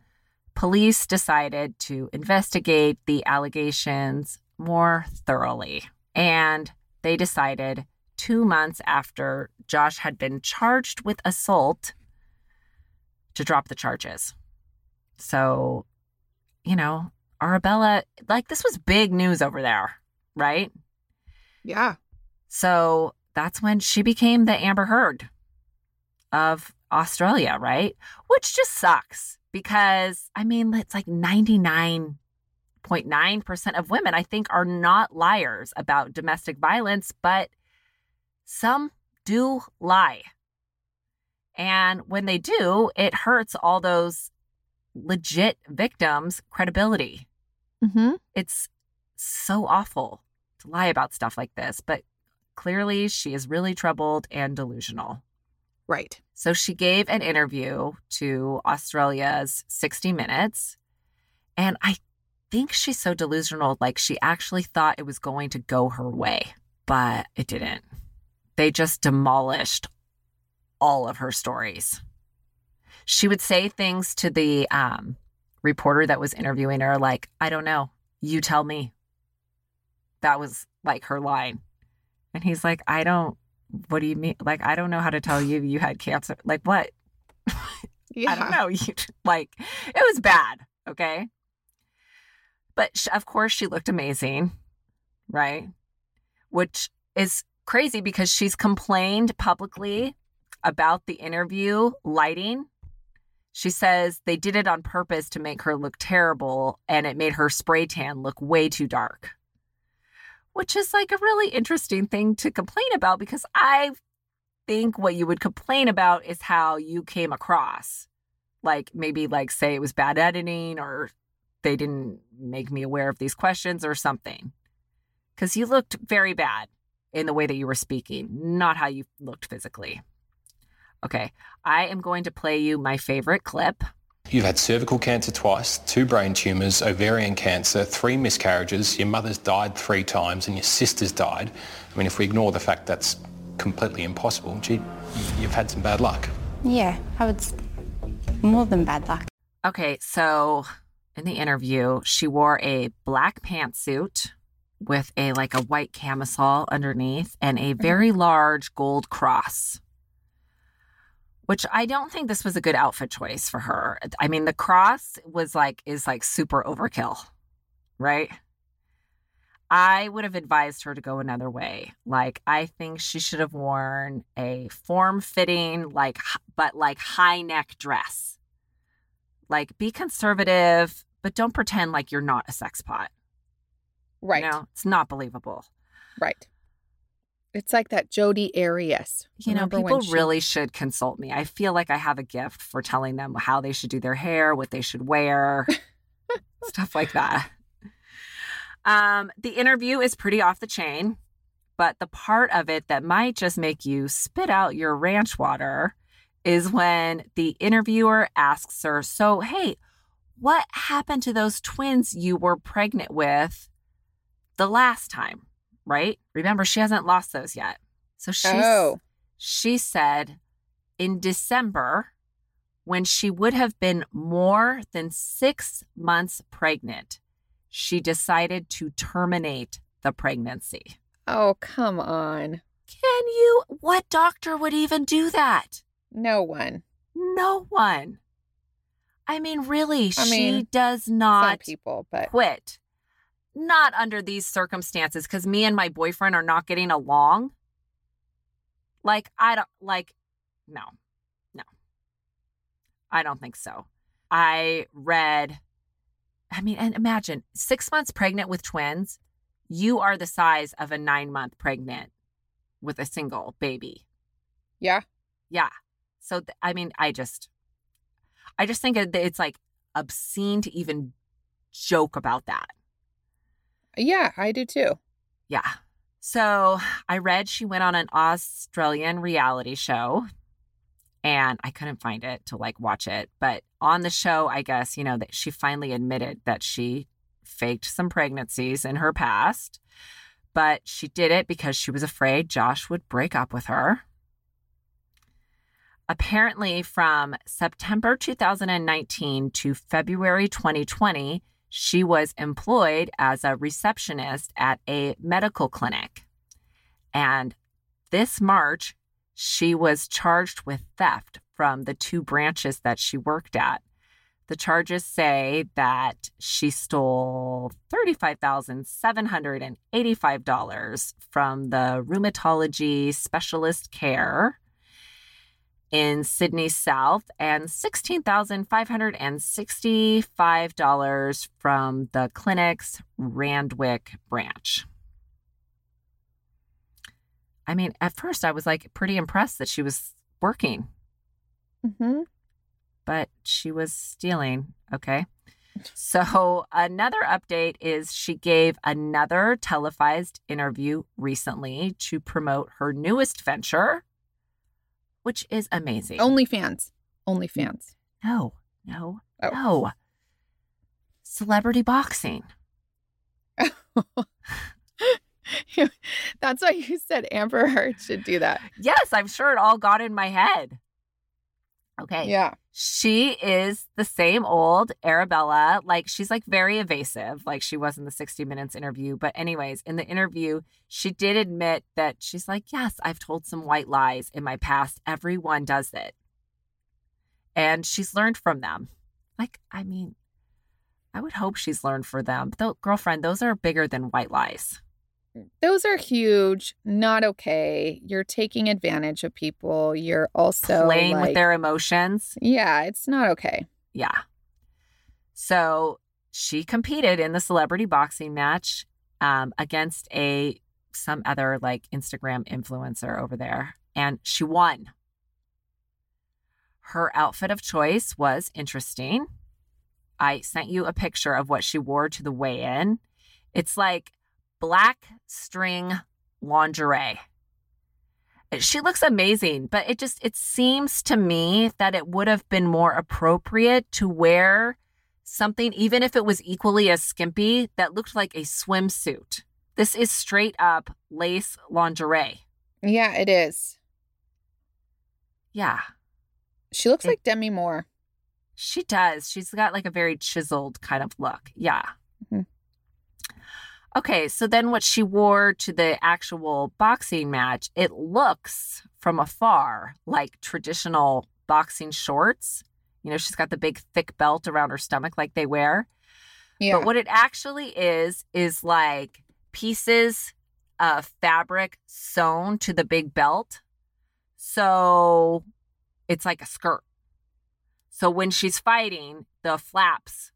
police decided to investigate the allegations more thoroughly. And they decided two months after Josh had been charged with assault to drop the charges. So, you know, Arabella, like this was big news over there, right? Yeah. So that's when she became the Amber Heard of Australia, right? Which just sucks because, I mean, it's like 99.9% of women, I think, are not liars about domestic violence, but some do lie. And when they do, it hurts all those legit victims' credibility Mm-hmm. it's so awful to lie about stuff like this, but clearly she is really troubled and delusional. Right. So she gave an interview to Australia's 60 Minutes, and I think she's so delusional, like she actually thought it was going to go her way, but it didn't. They just demolished all of her stories. She would say things to the um, reporter that was interviewing her, like, I don't know, you tell me. That was like her line. And he's like, I don't, what do you mean? Like, I don't know how to tell you you had cancer. Like, what? Yeah. I don't know. You like it was bad, okay? But sh of course she looked amazing, right? Which is crazy because she's complained publicly about the interview lighting. She says they did it on purpose to make her look terrible and it made her spray tan look way too dark. Which is like a really interesting thing to complain about because I think what you would complain about is how you came across. Like maybe like say it was bad editing or they didn't make me aware of these questions or something. Cuz you looked very bad in the way that you were speaking, not how you looked physically. Okay, I am going to play you my favorite clip. You've had cervical cancer twice, two brain tumours, ovarian cancer, three miscarriages, your mother's died three times and your sister's died. I mean, if we ignore the fact that's completely impossible, gee, you've had some bad luck. Yeah, I would. More than bad luck. Okay, so in the interview, she wore a black pantsuit with a like a white camisole underneath and a mm-hmm. very large gold cross. Which I don't think this was a good outfit choice for her. I mean, the cross was like is like super overkill, right? I would have advised her to go another way. Like I think she should have worn a form-fitting like but like high neck dress like be conservative but don't pretend like you're not a sex pot Right. you know it's not believable Right. It's like that Jodi Arias. you know Remember people she- really should consult me. I feel like i have a gift for telling them how they should do their hair what they should wear stuff like that. Um the interview is pretty off the chain but the part of it that might just make you spit out your ranch water is when the interviewer asks her so hey what happened to those twins you were pregnant with the last time right remember she hasn't lost those yet so she's Oh. she said in December, when she would have been more than six months pregnant, she decided to terminate the pregnancy. Oh, come on. Can you? What doctor would even do that? No one. No one. I mean, really, I she mean, does Some not people, but quit. Not under these circumstances, because me and my boyfriend are not getting along. Like, I don't like, no, no. I don't think so. I read, I mean, and imagine six months pregnant with twins, you are the size of a nine month pregnant with a single baby. yeah. Yeah. So, th- I mean, I just, I just think it's like obscene to even joke about that. Yeah, I do too. Yeah. So I read she went on an Australian reality show and I couldn't find it to like watch it. But on the show, I guess, you know, that she finally admitted that she faked some pregnancies in her past, but she did it because she was afraid Josh would break up with her. Apparently, from September 2019 to February 2020, she was employed as a receptionist at a medical clinic. And this March, she was charged with theft from the two branches that she worked at. The charges say that she stole $35,785 from the rheumatology specialist care in Sydney South and $16,565 from the clinic's Randwick branch. I mean, at first I was like pretty impressed that she was working, Mm-hmm. but she was stealing. Okay. So, another update is she gave another televised interview recently to promote her newest venture, which is amazing. OnlyFans. OnlyFans. No, no, Oh. no. Celebrity boxing. That's why you said Amber Heard should do that. Yes, I'm sure it all got in my head. Okay. Yeah. She is the same old Arabella. Like, she's like very evasive, like she was in the 60 Minutes interview. But, anyways, in the interview, she did admit that she's like, Yes, I've told some white lies in my past. Everyone does it. And she's learned from them. Like, I mean, I would hope she's learned from them. Though, girlfriend, those are bigger than white lies. Those are huge. Not okay. You're taking advantage of people. You're also Playing with their emotions. Yeah, it's not okay. Yeah. So she competed in the celebrity boxing match um, against a some other like Instagram influencer over there, and she won. Her outfit of choice was interesting. I sent you a picture of what she wore to the weigh-in. It's like black string lingerie. She looks amazing, but it just it seems to me that it would have been more appropriate to wear something even if it was equally as skimpy that looked like a swimsuit. This is straight up lace lingerie. Yeah, it is. Yeah, She looks It- like Demi Moore. she does. She's got like a very chiseled kind of look. Yeah. Mhm. Okay, so then what she wore to the actual boxing match, it looks from afar like traditional boxing shorts. You know, she's got the big thick belt around her stomach like they wear. Yeah. But what it actually is, is like pieces of fabric sewn to the big belt. So it's like a skirt. So when she's fighting, the flaps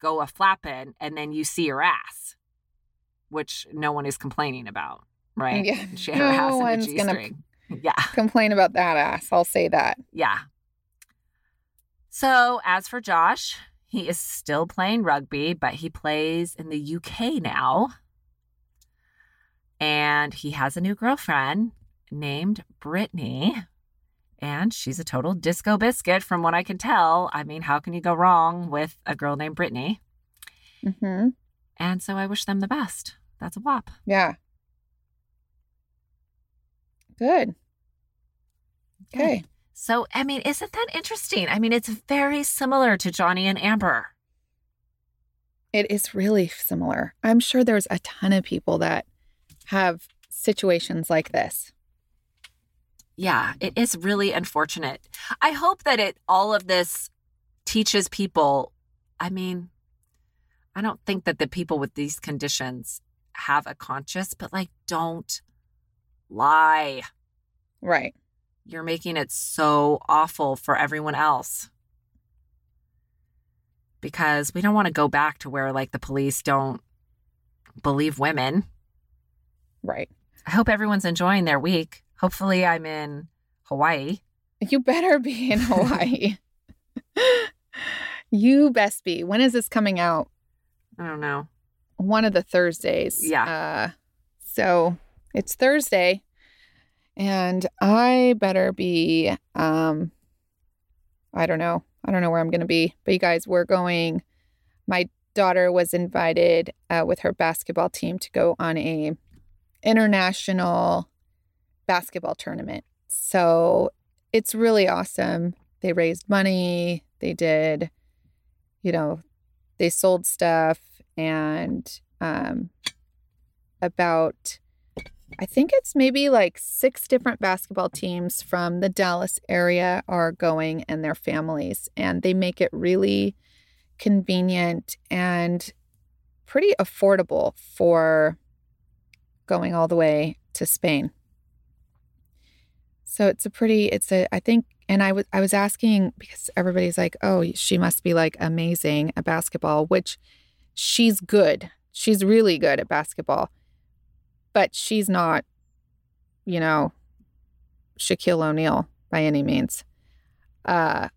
go a flapping and then you see her ass, which no one is complaining about, right? Yeah. She ass No one's gonna Yeah. complain about that ass. I'll say that. Yeah. So, as for Josh, he is still playing rugby, but he plays in the UK now. And he has a new girlfriend named Brittany. And she's a total disco biscuit, from what I can tell. I mean, how can you go wrong with a girl named Brittany? Mm-hmm. And so I wish them the best. That's a wop. Yeah. Good. Okay. So, I mean, isn't that interesting? I mean, it's very similar to Johnny and Amber. It is really similar. I'm sure there's a ton of people that have situations like this. Yeah, it is really unfortunate. I hope that it all of this teaches people. I mean, I don't think that the people with these conditions have a conscience, but like, don't lie. Right. You're making it so awful for everyone else. Because we don't want to go back to where like the police don't believe women. Right. I hope everyone's enjoying their week. Hopefully, I'm in Hawaii. You better be in Hawaii. you best be. When is this coming out? I don't know. One of the Thursdays. Yeah. Uh, so it's Thursday, and I better be. Um, I don't know. I don't know where I'm going to be. But you guys, we're going. My daughter was invited uh, with her basketball team to go on a international basketball tournament. So it's really awesome. They raised money. They did, you know, they sold stuff and um, about I think it's maybe like six different basketball teams from the Dallas area are going and their families and they make it really convenient and pretty affordable for going all the way to Spain. So it's a pretty it's a I think and I was I was asking because everybody's like, "Oh, she must be like amazing at basketball," which she's good. She's really good at basketball. But she's not, you know, Shaquille O'Neal by any means. Uh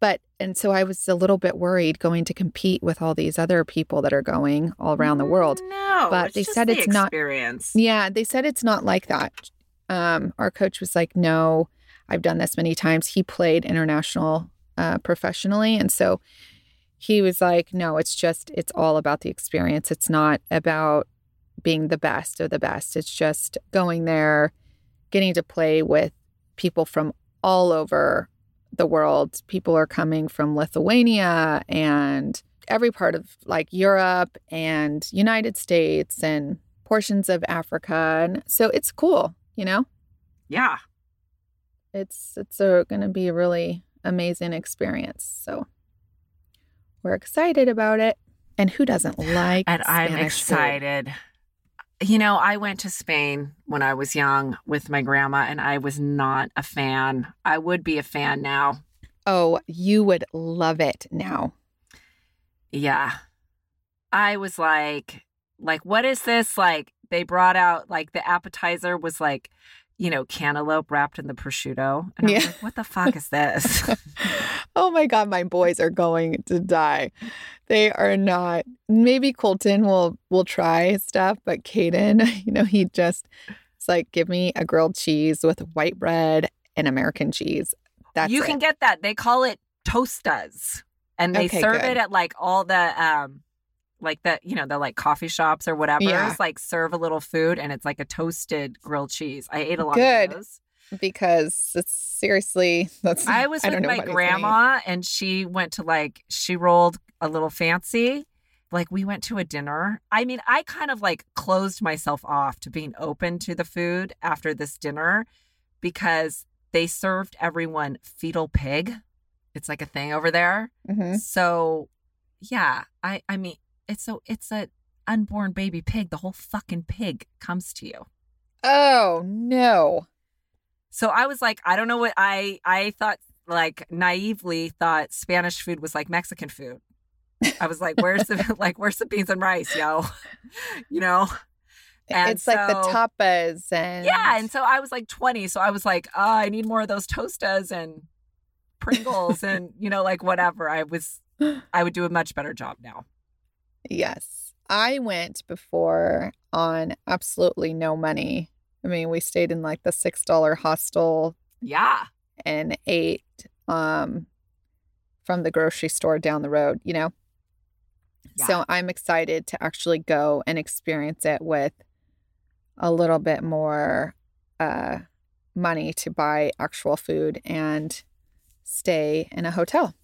but and so I was a little bit worried going to compete with all these other people that are going all around the world. No, But it's they said the it's not- experience. Yeah, they said it's not like that. Um, our coach was like, "No, I've done this many times." He played international uh, professionally, and so he was like, "No, it's just it's all about the experience. It's not about being the best of the best. It's just going there, getting to play with people from all over the world. People are coming from Lithuania and every part of like Europe and United States and portions of Africa. And so it's cool, you know? Yeah. It's it's going to be a really amazing experience. So we're excited about it. And who doesn't like And I'm Spanish food? excited. You know, I went to Spain when I was young with my grandma, and I was not a fan. I would be a fan now. Oh, you would love it now. Yeah. I was like, like, what is this? Like, they brought out, like, the appetizer was like, you know, cantaloupe wrapped in the prosciutto. And I was Yeah. like, what the fuck is this? oh my god, my boys are going to die. They are not. Maybe Colton will will try stuff, but Caden, you know, he just it's like give me a grilled cheese with white bread and American cheese. That's you it. can get that. They call it tostas. And they Okay, serve good. it at like all the um like the you know, the like coffee shops or whatever. Yeah. like serve a little food and it's like a toasted grilled cheese. I ate a lot Good. of those. because it's seriously that's I was don't with my what he's gonna eat. grandma and she went to like she rolled a little fancy. Like we went to a dinner. I mean, I kind of like closed myself off to being open to the food after this dinner because they served everyone fetal pig. It's like a thing over there. Mhm. So, yeah, I I mean, it's so it's a unborn baby pig. The whole fucking pig comes to you. Oh no. So I was like, I don't know what I I thought like naively thought Spanish food was like Mexican food. I was like, where's the like where's the beans and rice, yo? you know? And it's like the tapas and Yeah, and so I was like 20, so I was like, oh, I need more of those tostas and Pringles and you know like whatever. I was I would do a much better job now. Yes. I went before on absolutely no money. I mean, we stayed in like the $6 hostel Yeah. and ate um from the grocery store down the road, you know. So I'm excited to actually go and experience it with a little bit more uh money to buy actual food and stay in a hotel.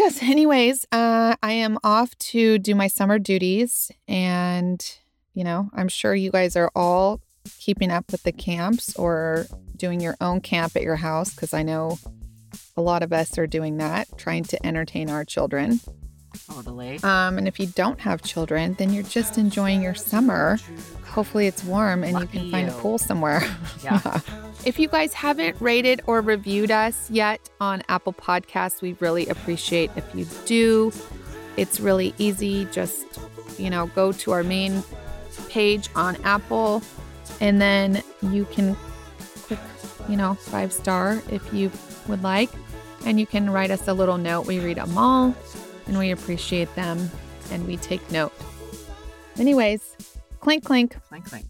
Yes, anyways, uh I am off to do my summer duties and you know, I'm sure you guys are all keeping up with the camps or doing your own camp at your house because I know a lot of us are doing that, trying to entertain our children. Totally. Um, and if you don't have children, then you're just enjoying your summer. Hopefully, it's warm and you can find a pool somewhere. Yeah. If you guys haven't rated or reviewed us yet on Apple Podcasts, we really appreciate if you do. It's really easy. Just, you know, go to our main page on Apple and then you can click, you know, five star if you would like. And you can write us a little note. We read them all. And we appreciate them and we take note. Anyways, clink, clink. Clink, clink.